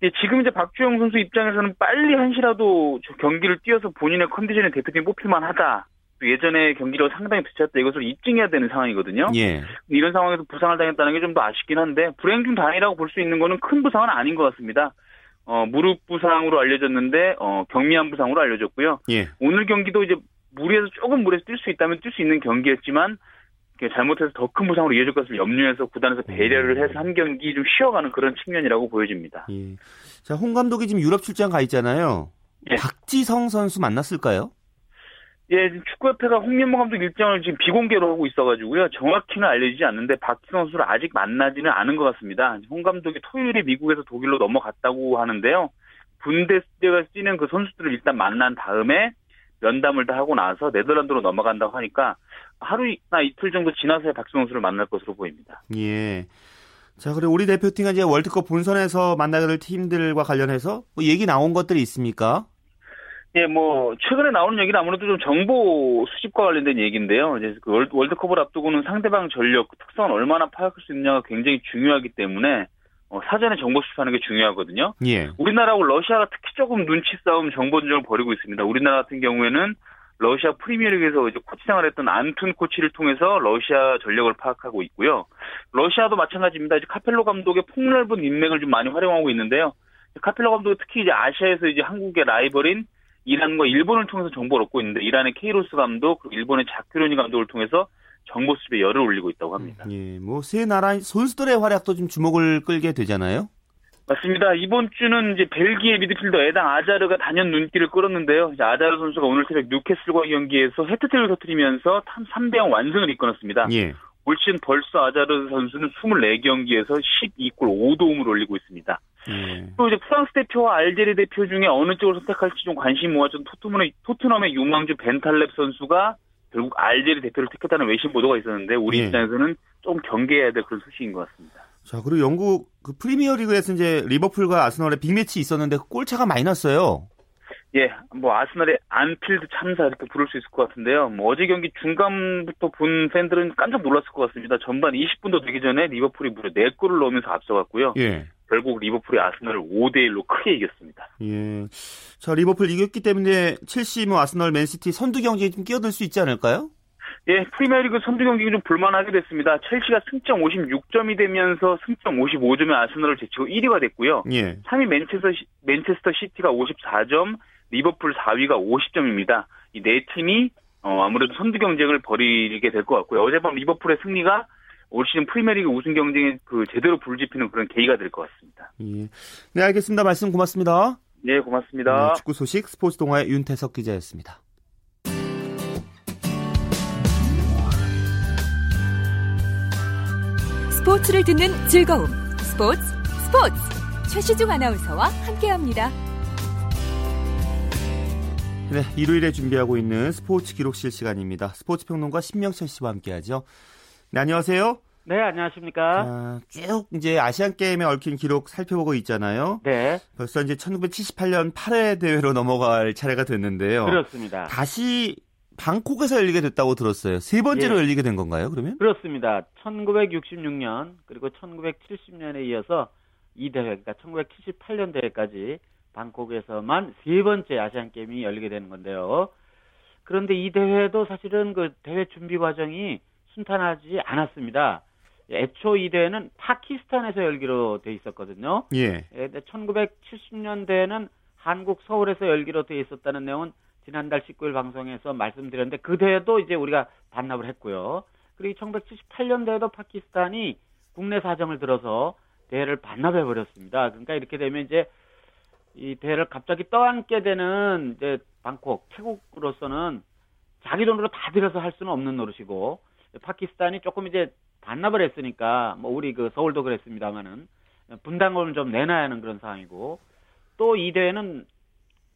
Speaker 6: 예, 지금 이제 박주영 선수 입장에서는 빨리 한시라도 저 경기를 뛰어서 본인의 컨디션에 대표팀 뽑힐만 하다. 또 예전에 경기력 상당히 비쳤다 이것을 입증해야 되는 상황이거든요.
Speaker 1: 예.
Speaker 6: 이런 상황에서 부상을 당했다는 게 좀 더 아쉽긴 한데 불행 중 다행이라고 볼 수 있는 거는 큰 부상은 아닌 것 같습니다. 어, 무릎 부상으로 알려졌는데 어, 경미한 부상으로 알려졌고요.
Speaker 1: 예.
Speaker 6: 오늘 경기도 이제 무리에서 조금 무리에서 뛸 수 있다면 뛸 수 있는 경기였지만 잘못해서 더 큰 부상으로 이어질 것을 염려해서 구단에서 배려를 해서 한 경기 좀 쉬어가는 그런 측면이라고 보여집니다.
Speaker 1: 예. 자, 홍 감독이 지금 유럽 출장 가 있잖아요.
Speaker 6: 예.
Speaker 1: 박지성 선수 만났을까요?
Speaker 6: 예, 축구협회가 홍명보 감독 일정을 지금 비공개로 하고 있어가지고요. 정확히는 알려지지 않는데 박지성 선수를 아직 만나지는 않은 것 같습니다. 홍 감독이 토요일에 미국에서 독일로 넘어갔다고 하는데요. 분데스리가 뛰는 그 선수들을 일단 만난 다음에 면담을 다 하고 나서 네덜란드로 넘어간다고 하니까 하루나 이틀 정도 지나서야 박지성 선수를 만날 것으로 보입니다.
Speaker 1: 예. 자, 그리고 우리 대표팀과 이제 월드컵 본선에서 만나게 될 팀들과 관련해서 뭐 얘기 나온 것들이 있습니까?
Speaker 6: 예, 뭐 최근에 나오는 얘기는 아무래도 좀 정보 수집과 관련된 얘기인데요. 이제 그 월- 월드컵을 앞두고는 상대방 전력 그 특성을 얼마나 파악할 수 있느냐가 굉장히 중요하기 때문에 어, 사전에 정보 수집하는 게 중요하거든요.
Speaker 1: 예.
Speaker 6: 우리나라하고 러시아가 특히 조금 눈치 싸움 정보 전쟁을 벌이고 있습니다. 우리나라 같은 경우에는 러시아 프리미어리그에서 이제 코치 생활했던 안톤 코치를 통해서 러시아 전력을 파악하고 있고요. 러시아도 마찬가지입니다. 이제 카펠로 감독의 폭넓은 인맥을 좀 많이 활용하고 있는데요. 카펠로 감독이 특히 이제 아시아에서 이제 한국의 라이벌인 이란과 일본을 통해서 정보를 얻고 있는데 이란의 케이로스 감독, 그리고 일본의 자케로니 감독을 통해서 정보 수집에 열을 올리고 있다고 합니다.
Speaker 1: 예. 뭐 세 나라 선수들의 활약도 좀 주목을 끌게 되잖아요.
Speaker 6: 맞습니다. 이번 주는 이제 벨기에 미드필더 에당 아자르가 단연 눈길을 끌었는데요. 이제 아자르 선수가 오늘 새벽 뉴캐슬과 경기에서 헤트트릭을 터뜨리면서 3대 0 완승을 이끌었습니다.
Speaker 1: 예.
Speaker 6: 올 시즌 벌써 아자르 선수는 24경기에서 12골 5도움을 올리고 있습니다.
Speaker 1: 예.
Speaker 6: 또 이제 프랑스 대표와 알제리 대표 중에 어느 쪽을 선택할지 좀 관심 모아준 토트넘의, 토트넘의 유망주 벤탈렙 선수가 결국 알제리 대표를 택했다는 외신 보도가 있었는데 우리
Speaker 1: 예.
Speaker 6: 입장에서는 좀 경계해야 될 그런 소식인 것 같습니다.
Speaker 1: 자, 그리고 영국 그 프리미어리그에서 이제 리버풀과 아스널의 빅매치 있었는데 그 골차가 많이 났어요.
Speaker 6: 예, 뭐 아스널의 안필드 참사 이렇게 부를 수 있을 것 같은데요. 뭐 어제 경기 중간부터 본 팬들은 깜짝 놀랐을 것 같습니다. 전반 20분도 되기 전에 리버풀이 무려 4골을 넣으면서 앞서갔고요.
Speaker 1: 예.
Speaker 6: 결국 리버풀이 아스널을 5대 1로 크게 이겼습니다.
Speaker 1: 예. 자, 리버풀 이겼기 때문에 첼시, 뭐 아스널, 맨시티 선두 경쟁에 좀 끼어들 수 있지 않을까요?
Speaker 6: 예, 프리미어리그 선두 경쟁이 좀 볼만하게 됐습니다. 첼시가 승점 56점이 되면서 승점 55점의 아스널을 제치고 1위가 됐고요.
Speaker 1: 예.
Speaker 6: 3위 맨체스터, 시- 맨체스터 시티가 54점, 리버풀 4위가 50점입니다. 이 네 팀이 어, 아무래도 선두 경쟁을 벌이게 될 것 같고요. 어젯밤 리버풀의 승리가 올 시즌 프리미어리그 우승 경쟁에 그 제대로 불 지피는 그런 계기가 될 것 같습니다.
Speaker 1: 예. 네, 알겠습니다. 말씀 고맙습니다.
Speaker 6: 네, 고맙습니다.
Speaker 1: 네, 축구 소식 스포츠 동아의 윤태석 기자였습니다.
Speaker 7: 스포츠를 듣는 즐거움. 스포츠, 스포츠. 최시중 아나운서와 함께합니다.
Speaker 1: 네, 일요일에 준비하고 있는 스포츠 기록실 시간입니다. 스포츠 평론가 신명철 씨와 함께하죠. 네, 안녕하세요.
Speaker 8: 네, 안녕하십니까?
Speaker 1: 자, 쭉 이제 아시안 게임에 얽힌 기록 살펴보고 있잖아요.
Speaker 8: 네,
Speaker 1: 벌써 이제 1978년 8회 대회로 넘어갈 차례가 됐는데요.
Speaker 8: 그렇습니다.
Speaker 1: 다시 방콕에서 열리게 됐다고 들었어요. 세 번째로
Speaker 8: 예.
Speaker 1: 열리게 된 건가요, 그러면?
Speaker 8: 그렇습니다. 1966년 그리고 1970년에 이어서 이 대회, 그러니까 1978년 대회까지 방콕에서만 세 번째 아시안 게임이 열리게 되는 건데요. 그런데 이 대회도 사실은 그 대회 준비 과정이 순탄하지 않았습니다. 애초 이 대회는 파키스탄에서 열기로 돼 있었거든요.
Speaker 1: 예.
Speaker 8: 예, 근데 1970년대에는 한국 서울에서 열기로 돼 있었다는 내용은 지난달 19일 방송에서 말씀드렸는데 그 대회도 이제 우리가 반납을 했고요. 그리고 1978년대에도 파키스탄이 국내 사정을 들어서 대회를 반납해 버렸습니다. 그러니까 이렇게 되면 이제 이 대회를 갑자기 떠안게 되는 이제 방콕 태국으로서는 자기 돈으로 다 들여서 할 수는 없는 노릇이고 파키스탄이 조금 이제 반납을 했으니까 뭐 우리 그 서울도 그랬습니다마는 분담금을 좀 내놔야 하는 그런 상황이고 또 이 대회는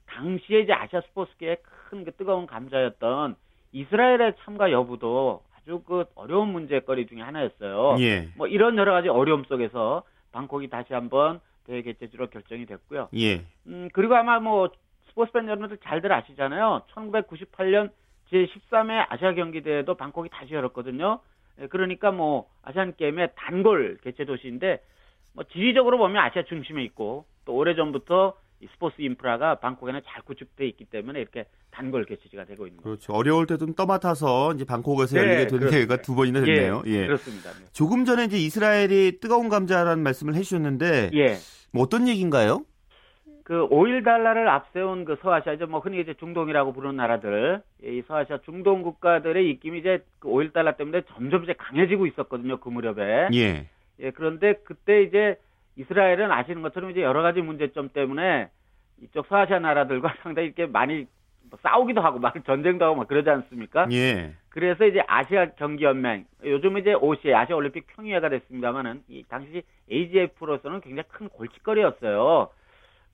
Speaker 8: 당시에 이제 아시아 스포츠계의 큰 그 뜨거운 감자였던 이스라엘의 참가 여부도 아주 그 어려운 문제거리 중에 하나였어요.
Speaker 1: 예.
Speaker 8: 뭐 이런 여러 가지 어려움 속에서 방콕이 다시 한번 대회 개최지로 결정이 됐고요.
Speaker 1: 예.
Speaker 8: 음, 그리고 아마 뭐 스포츠 팬 여러분들 잘들 아시잖아요. 1998년 제13회 아시아 경기대회도 방콕이 다시 열었거든요. 예, 그러니까 뭐 아시안 게임의 단골 개최 도시인데 뭐 지리적으로 보면 아시아 중심에 있고 또 오래전부터 이 스포츠 인프라가 방콕에는 잘 구축돼 있기 때문에 이렇게 단골 개최지가 되고 있는 거죠.
Speaker 1: 그렇죠. 어려울 때 좀 떠맡아서 이제 방콕에서
Speaker 8: 네,
Speaker 1: 열리게 된
Speaker 8: 그렇습니다.
Speaker 1: 대회가 두 번이나 됐네요. 예.
Speaker 8: 그렇습니다. 네.
Speaker 1: 조금 전에 이제 이스라엘이 뜨거운 감자라는 말씀을 해주셨는데
Speaker 8: 예.
Speaker 1: 뭐 어떤 얘기인가요?
Speaker 8: 그 오일 달러를 앞세운 그 서아시아 이제 뭐 흔히 이제 중동이라고 부르는 나라들 이 서아시아 중동 국가들의 입김이 이제 그 오일 달러 때문에 점점 이제 강해지고 있었거든요 그 무렵에
Speaker 1: 예.
Speaker 8: 예 그런데 그때 이제 이스라엘은 아시는 것처럼 이제 여러 가지 문제점 때문에 이쪽 서아시아 나라들과 (laughs) 상당히 이렇게 많이 뭐 싸우기도 하고 막 전쟁도 하고 막 그러지 않습니까?
Speaker 1: 예.
Speaker 8: 그래서 이제 아시아 경기 연맹, 요즘 이제 OCA, 아시아 올림픽 평의회가 됐습니다만은, 이 당시 AGF로서는 굉장히 큰 골칫거리였어요.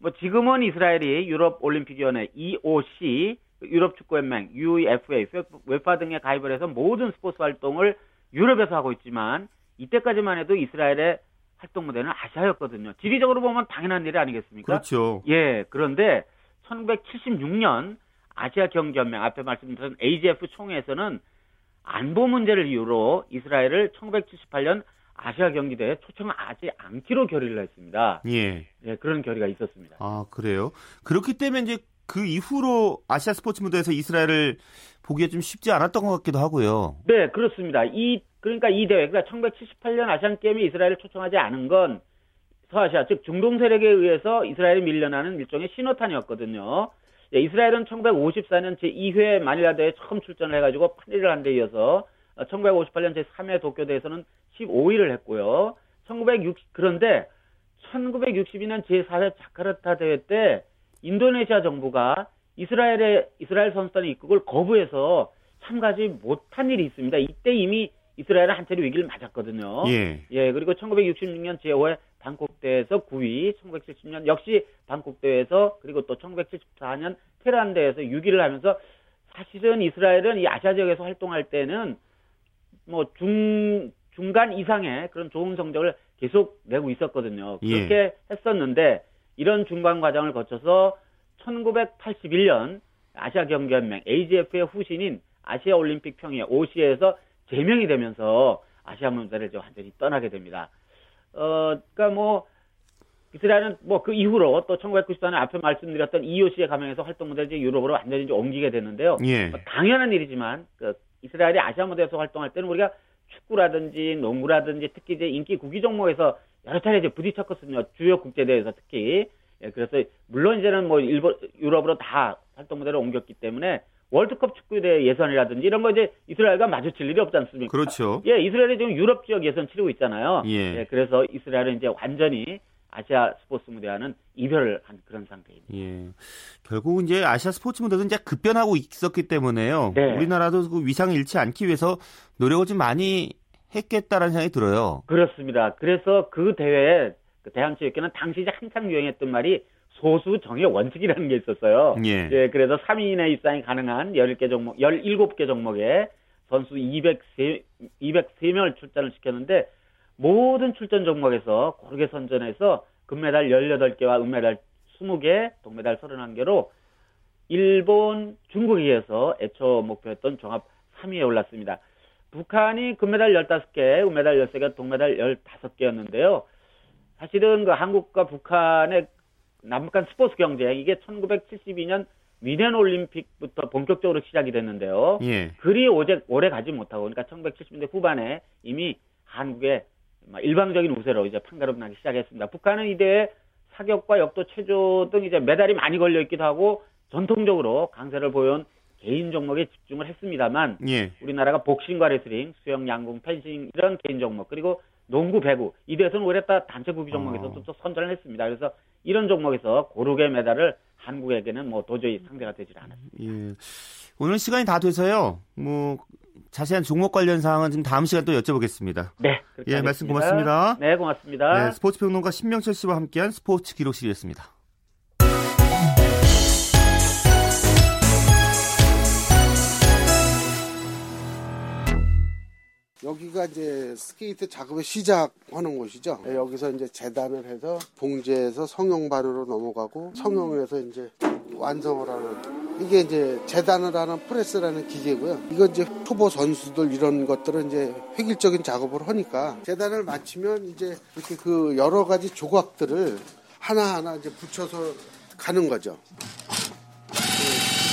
Speaker 8: 뭐 지금은 이스라엘이 유럽 올림픽위원회 EOC, 유럽 축구연맹, UEFA, 웨파 등에 가입을 해서 모든 스포츠 활동을 유럽에서 하고 있지만, 이때까지만 해도 이스라엘의 활동 무대는 아시아였거든요. 지리적으로 보면 당연한 일이 아니겠습니까?
Speaker 1: 그렇죠.
Speaker 8: 예, 그런데 1976년 아시아 경기연맹 앞에 말씀드린 AGF 총회에서는 안보 문제를 이유로 이스라엘을 1978년 아시아 경기대회에 초청하지 않기로 결의를 했습니다.
Speaker 1: 예.
Speaker 8: 예, 그런 결의가 있었습니다.
Speaker 1: 아, 그래요? 그렇기 때문에 이제 그 이후로 아시아 스포츠 무대에서 이스라엘을 보기가 좀 쉽지 않았던 것 같기도 하고요.
Speaker 8: 네, 그렇습니다. 이 그러니까 이 대회, 그러니까 1978년 아시안 게임에 이스라엘을 초청하지 않은 건 서아시아 즉 중동 세력에 의해서 이스라엘이 밀려나는 일종의 신호탄이었거든요. 예, 이스라엘은 1954년 제2회 마닐라 대회에 처음 출전을 해가지고 8위를 한 데 이어서 1958년 제3회 도쿄 대회에서는 15위를 했고요. 1960 그런데 1962년 제4회 자카르타 대회 때 인도네시아 정부가 이스라엘의 이스라엘 선수단의 입국을 거부해서 참가하지 못한 일이 있습니다. 이때 이미 이스라엘은 한 차례 위기를 맞았거든요.
Speaker 1: 예.
Speaker 8: 예, 그리고 1966년 제5회 방콕 대회에서 9위, 1970년 역시 방콕 대회에서 그리고 또 1974년 테란 대회에서 6위를 하면서 사실은 이스라엘은 이 아시아 지역에서 활동할 때는 뭐 중 중간 이상의 그런 좋은 성적을 계속 내고 있었거든요.
Speaker 1: 예.
Speaker 8: 그렇게 했었는데 이런 중간 과정을 거쳐서 1981년 아시아 경기연맹 AGF의 후신인 아시아 올림픽 평의회 OC에서 제명이 되면서 아시아 문제를 이제 완전히 떠나게 됩니다. 어, 그러니까 뭐 이스라엘은 뭐 그 이후로 또 1994년 앞에 말씀드렸던 EOC에 가명해서 활동 무대를 이제 유럽으로 완전히 이제 옮기게 됐는데요.
Speaker 1: 예.
Speaker 8: 뭐 당연한 일이지만 그 이스라엘이 아시아 무대에서 활동할 때는 우리가 축구라든지 농구라든지 특히 이제 인기 구기 종목에서 여러 차례 이제 부딪혔거든요. 주요 국제 대회에서 특히. 예, 그래서 물론 이제는 뭐 일본 유럽으로 다 활동 무대를 옮겼기 때문에 월드컵 축구 대회 예선이라든지 이런 거 이제 이스라엘과 마주칠 일이 없지 않습니까?
Speaker 1: 그렇죠.
Speaker 8: 예, 이스라엘이 지금 유럽 지역 예선 치르고 있잖아요.
Speaker 1: 예.
Speaker 8: 그래서 이스라엘은 이제 완전히 아시아 스포츠 무대와는 이별을 한 그런 상태입니다.
Speaker 1: 예. 결국 이제 아시아 스포츠 무대도 이제 급변하고 있었기 때문에요.
Speaker 8: 네.
Speaker 1: 우리나라도 그 위상을 잃지 않기 위해서 노력을 좀 많이 했겠다라는 생각이 들어요.
Speaker 8: 그렇습니다. 그래서 그 대회에 그 대한체육회는 당시 이제 한창 유행했던 말이 소수 정의 원칙이라는 게 있었어요.
Speaker 1: 예.
Speaker 8: 예, 그래서 3위 이내 입상이 가능한 10개 종목, 17개 종목에 선수 203, 203명을 출전을 시켰는데 모든 출전 종목에서 고르게 선전해서 금메달 18개와 은메달 20개, 동메달 31개로 일본, 중국에 이어서 애초 목표였던 종합 3위에 올랐습니다. 북한이 금메달 15개, 은메달 13개, 동메달 15개였는데요. 사실은 그 한국과 북한의 남북한 스포츠 경쟁 이게 1972년 미넨 올림픽부터 본격적으로 시작이 됐는데요.
Speaker 1: 예.
Speaker 8: 그리 오래, 오래 가지 못하고 그러니까 1970년대 후반에 이미 한국의 일방적인 우세로 이제 판가름 나기 시작했습니다. 북한은 이 대회 사격과 역도, 체조 등 이제 메달이 많이 걸려 있기도 하고 전통적으로 강세를 보여온 개인 종목에 집중을 했습니다만
Speaker 1: 예.
Speaker 8: 우리나라가 복싱과 레슬링, 수영, 양궁, 펜싱 이런 개인 종목 그리고 농구, 배구 이 대회에서는 오히려 다 단체 구기 종목에서
Speaker 1: 어.
Speaker 8: 또 선전을 했습니다. 그래서 이런 종목에서 고르게 메달을 한국에게는 뭐 도저히 상대가 되질 않았습니다.
Speaker 1: 예. 오늘 시간이 다 돼서요. 뭐 자세한 종목 관련 사항은 좀 다음 시간 또 여쭤보겠습니다.
Speaker 8: 네.
Speaker 1: 예, 말씀
Speaker 8: 하겠습니다.
Speaker 1: 고맙습니다.
Speaker 8: 네, 고맙습니다.
Speaker 1: 네, 스포츠 평론가 신명철 씨와 함께한 스포츠 기록실이었습니다.
Speaker 9: 여기가 이제 스케이트 작업을 시작하는 곳이죠. 네, 여기서 이제 재단을 해서 봉제에서 성형발효로 넘어가고 성형에서 이제 완성을 하는 이게 이제 재단을 하는 프레스라는 기계고요. 이거 이제 초보 선수들 이런 것들은 이제 획일적인 작업을 하니까 재단을 마치면 이제 이렇게 그 여러 가지 조각들을 하나하나 이제 붙여서 가는 거죠. 네,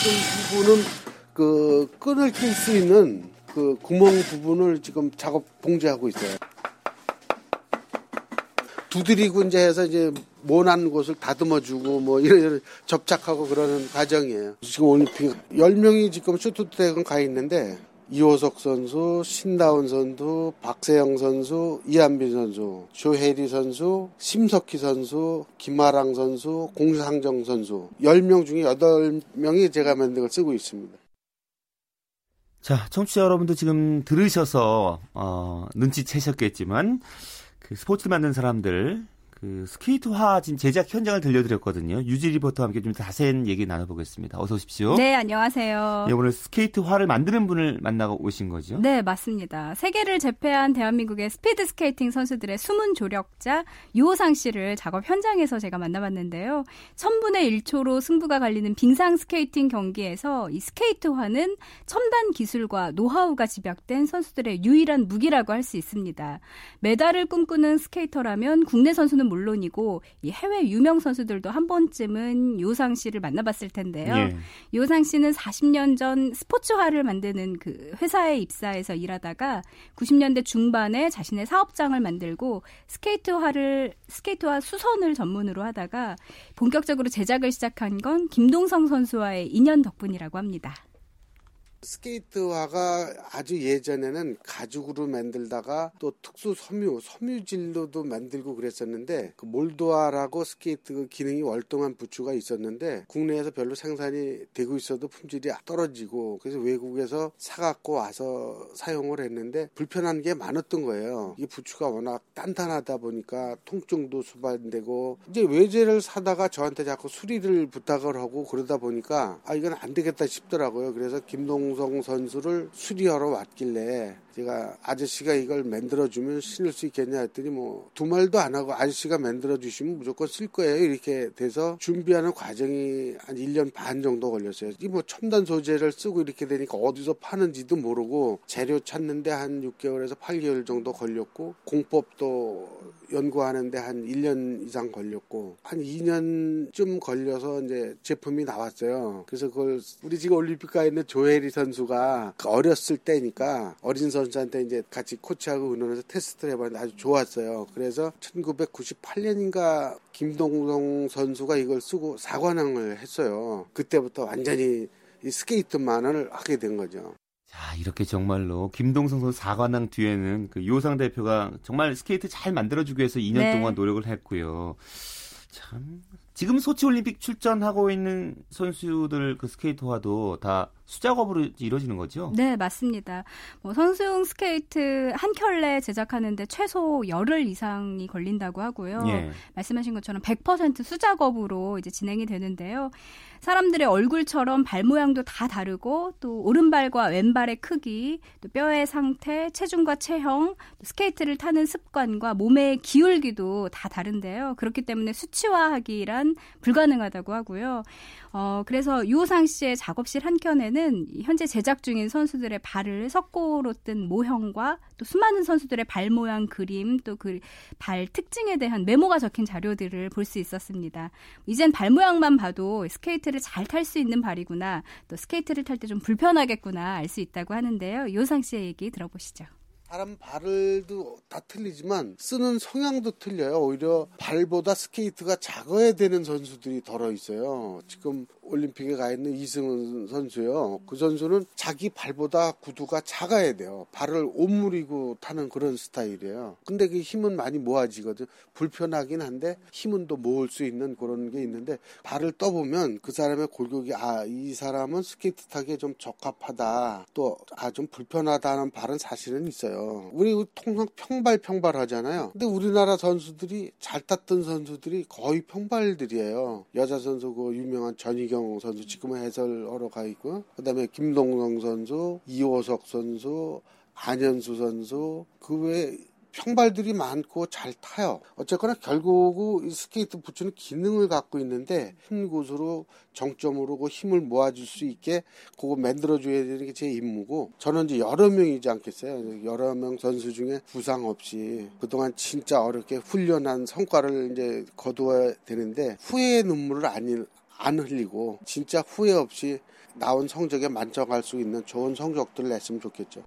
Speaker 9: 지금 이분은 그 끈을 낄 수 있는 그 구멍 부분을 지금 작업 봉제하고 있어요. 두드리고 이제 해서 이제 모난 곳을 다듬어주고 뭐 이런 이런 접착하고 그러는 과정이에요. 지금 올림픽 10명이 지금 쇼트트랙은 가 있는데 이호석 선수, 신다운 선수, 박세영 선수, 이한빈 선수, 조혜리 선수, 심석희 선수, 김아랑 선수, 공상정 선수 10명 중에 8명이 제가 만든 걸 쓰고 있습니다.
Speaker 1: 자, 청취자 여러분도 지금 들으셔서 어, 눈치채셨겠지만 그 스포츠 만든 사람들 그 스케이트화 지금 제작 현장을 들려드렸거든요. 유지 리포터와 함께 좀 자세한 얘기 나눠보겠습니다. 어서 오십시오.
Speaker 10: 네, 안녕하세요.
Speaker 1: 예, 오늘 스케이트화를 만드는 분을 만나고 오신 거죠?
Speaker 10: 네, 맞습니다. 세계를 제패한 대한민국의 스피드 스케이팅 선수들의 숨은 조력자 유호상 씨를 작업 현장에서 제가 만나봤는데요. 천분의 1초로 승부가 갈리는 빙상 스케이팅 경기에서 이 스케이트화는 첨단 기술과 노하우가 집약된 선수들의 유일한 무기라고 할 수 있습니다. 메달을 꿈꾸는 스케이터라면 국내 선수는 물론이고 이 해외 유명 선수들도 한 번쯤은 유호상 씨를 만나봤을 텐데요.
Speaker 1: 예.
Speaker 10: 유호상 씨는 40년 전 스포츠화를 만드는 그 회사에 입사해서 일하다가 90년대 중반에 자신의 사업장을 만들고 스케이트화를 스케이트화 수선을 전문으로 하다가 본격적으로 제작을 시작한 건 김동성 선수와의 인연 덕분이라고 합니다.
Speaker 9: 스케이트화가 아주 예전에는 가죽으로 만들다가 또 특수 섬유, 섬유질로도 만들고 그랬었는데 그 몰도화라고 스케이트 그 기능이 월등한 부츠가 있었는데 국내에서 별로 생산이 되고 있어도 품질이 떨어지고 그래서 외국에서 사갖고 와서 사용을 했는데 불편한 게 많았던 거예요. 이 부츠가 워낙 단단하다 보니까 통증도 수반되고 이제 외제를 사다가 저한테 자꾸 수리를 부탁을 하고 그러다 보니까 아 이건 안 되겠다 싶더라고요. 그래서 김동 김동성 선수를 수리하러 왔길래 제가 아저씨가 이걸 만들어주면 신을 수 있겠냐 했더니 뭐 두 말도 안 하고 아저씨가 만들어주시면 무조건 쓸 거예요. 이렇게 돼서 준비하는 과정이 한 1년 반 정도 걸렸어요. 이 뭐 첨단 소재를 쓰고 이렇게 되니까 어디서 파는지도 모르고 재료 찾는데 한 6개월에서 8개월 정도 걸렸고 공법도 연구하는데 한 1년 이상 걸렸고 한 2년쯤 걸려서 이제 제품이 나왔어요. 그래서 그걸 우리 지금 올림픽 가 있는 조혜리 선수가 그 어렸을 때니까 어린 선수 한테 이제 같이 코치하고 의논해서 테스트를 해봤는데 아주 좋았어요. 그래서 1998년인가 김동성 선수가 이걸 쓰고 사관왕을 했어요. 그때부터 완전히 이 스케이트만을 하게 된 거죠.
Speaker 1: 자, 이렇게 정말로 김동성 선수 4관왕 뒤에는 그 유호상 대표가 정말 스케이트 잘 만들어주기 위해서 2년
Speaker 10: 네.
Speaker 1: 동안 노력을 했고요. 참 지금 소치 올림픽 출전하고 있는 선수들 그 스케이트화도 다 수작업으로 이루어지는 거죠?
Speaker 10: 네, 맞습니다. 뭐 선수용 스케이트 한 켤레 제작하는데 최소 열흘 이상이 걸린다고 하고요. 예. 말씀하신 것처럼 100% 수작업으로 이제 진행이 되는데요. 사람들의 얼굴처럼 발 모양도 다 다르고 또 오른발과 왼발의 크기, 또 뼈의 상태, 체중과 체형, 스케이트를 타는 습관과 몸의 기울기도 다 다른데요. 그렇기 때문에 수치화하기란 불가능하다고 하고요. 어, 그래서 유호상 씨의 작업실 한켠에는 현재 제작 중인 선수들의 발을 석고로 뜬 모형과 또 수많은 선수들의 발 모양 그림 또 그 발 특징에 대한 메모가 적힌 자료들을 볼 수 있었습니다. 이젠 발 모양만 봐도 스케이트를 잘 탈 수 있는 발이구나 또 스케이트를 탈 때 좀 불편하겠구나 알 수 있다고 하는데요. 유호상 씨의 얘기 들어보시죠.
Speaker 9: 사람 발도 다 틀리지만 쓰는 성향도 틀려요. 오히려 발보다 스케이트가 작아야 되는 선수들이 더러 있어요. 지금 올림픽에 가 있는 이승훈 선수요. 그 선수는 자기 발보다 구두가 작아야 돼요. 발을 오므리고 타는 그런 스타일이에요. 근데 그 힘은 많이 모아지거든. 불편하긴 한데 힘은 또 모을 수 있는 그런 게 있는데 발을 떠보면 그 사람의 골격이 아, 이 사람은 스케이트 타기에 좀 적합하다. 또 아, 좀 불편하다는 발은 사실은 있어요. 우리 통상 평발 평발 하잖아요. 근데 우리나라 선수들이 잘 탔던 선수들이 거의 평발들이에요. 여자 선수 그 유명한 전이경 이경 선수 지금은 해설하러 가 있고 그다음에 김동성 선수, 이호석 선수, 안현수 선수 그 외에 평발들이 많고 잘 타요. 어쨌거나 결국 이 스케이트 부츠는 기능을 갖고 있는데 한 곳으로 정점으로 그 힘을 모아줄 수 있게 그거 만들어줘야 되는 게 제 임무고 저는 이제 여러 명이지 않겠어요. 여러 명 선수 중에 부상 없이 그동안 진짜 어렵게 훈련한 성과를 이제 거두어야 되는데 후회의 눈물을 안, 안 흘리고 진짜 후회 없이 나온 성적에 만족할 수 있는 좋은 성적들을 냈으면 좋겠죠.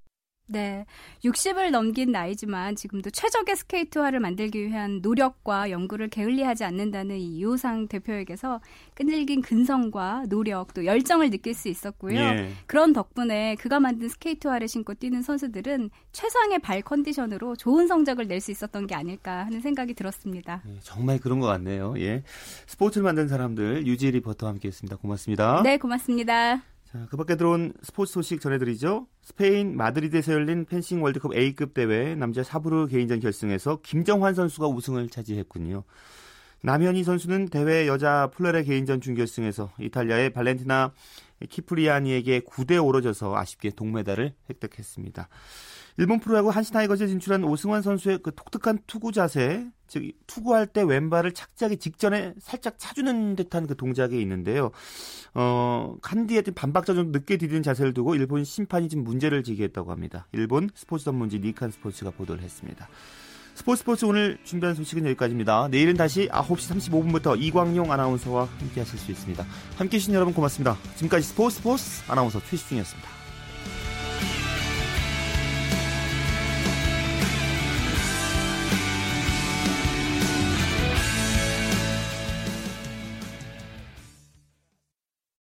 Speaker 10: 네. 60을 넘긴 나이지만 지금도 최적의 스케이트화를 만들기 위한 노력과 연구를 게을리 하지 않는다는 이 이호상 대표에게서 끈질긴 근성과 노력 또 열정을 느낄 수 있었고요. 예. 그런 덕분에 그가 만든 스케이트화를 신고 뛰는 선수들은 최상의 발 컨디션으로 좋은 성적을 낼 수 있었던 게 아닐까 하는 생각이 들었습니다.
Speaker 1: 예, 정말 그런 것 같네요. 예. 스포츠를 만든 사람들 유지 리포터와 함께 했습니다. 고맙습니다.
Speaker 10: 네, 고맙습니다.
Speaker 1: 자, 그 밖에 들어온 스포츠 소식 전해드리죠. 스페인 마드리드에서 열린 펜싱 월드컵 A급 대회 남자 사브르 개인전 결승에서 김정환 선수가 우승을 차지했군요. 남현희 선수는 대회 여자 플뢰레 개인전 준결승에서 이탈리아의 발렌티나 키프리아니에게 9대 5로 져서 아쉽게 동메달을 획득했습니다. 일본 프로야구 한신타이거즈에 진출한 오승환 선수의 그 독특한 투구 자세, 즉 투구할 때 왼발을 착지하기 직전에 살짝 차주는 듯한 그 동작이 있는데요. 어, 칸디에 반박자 좀 늦게 디딘 자세를 두고 일본 심판이 지금 문제를 제기했다고 합니다. 일본 스포츠 전문지 니칸 스포츠가 보도를 했습니다. 스포츠 스포츠 오늘 준비한 소식은 여기까지입니다. 내일은 다시 9시 35분부터 이광용 아나운서와 함께 하실 수 있습니다. 함께 해주신 여러분 고맙습니다. 지금까지 스포츠 스포츠 아나운서 최시중이었습니다.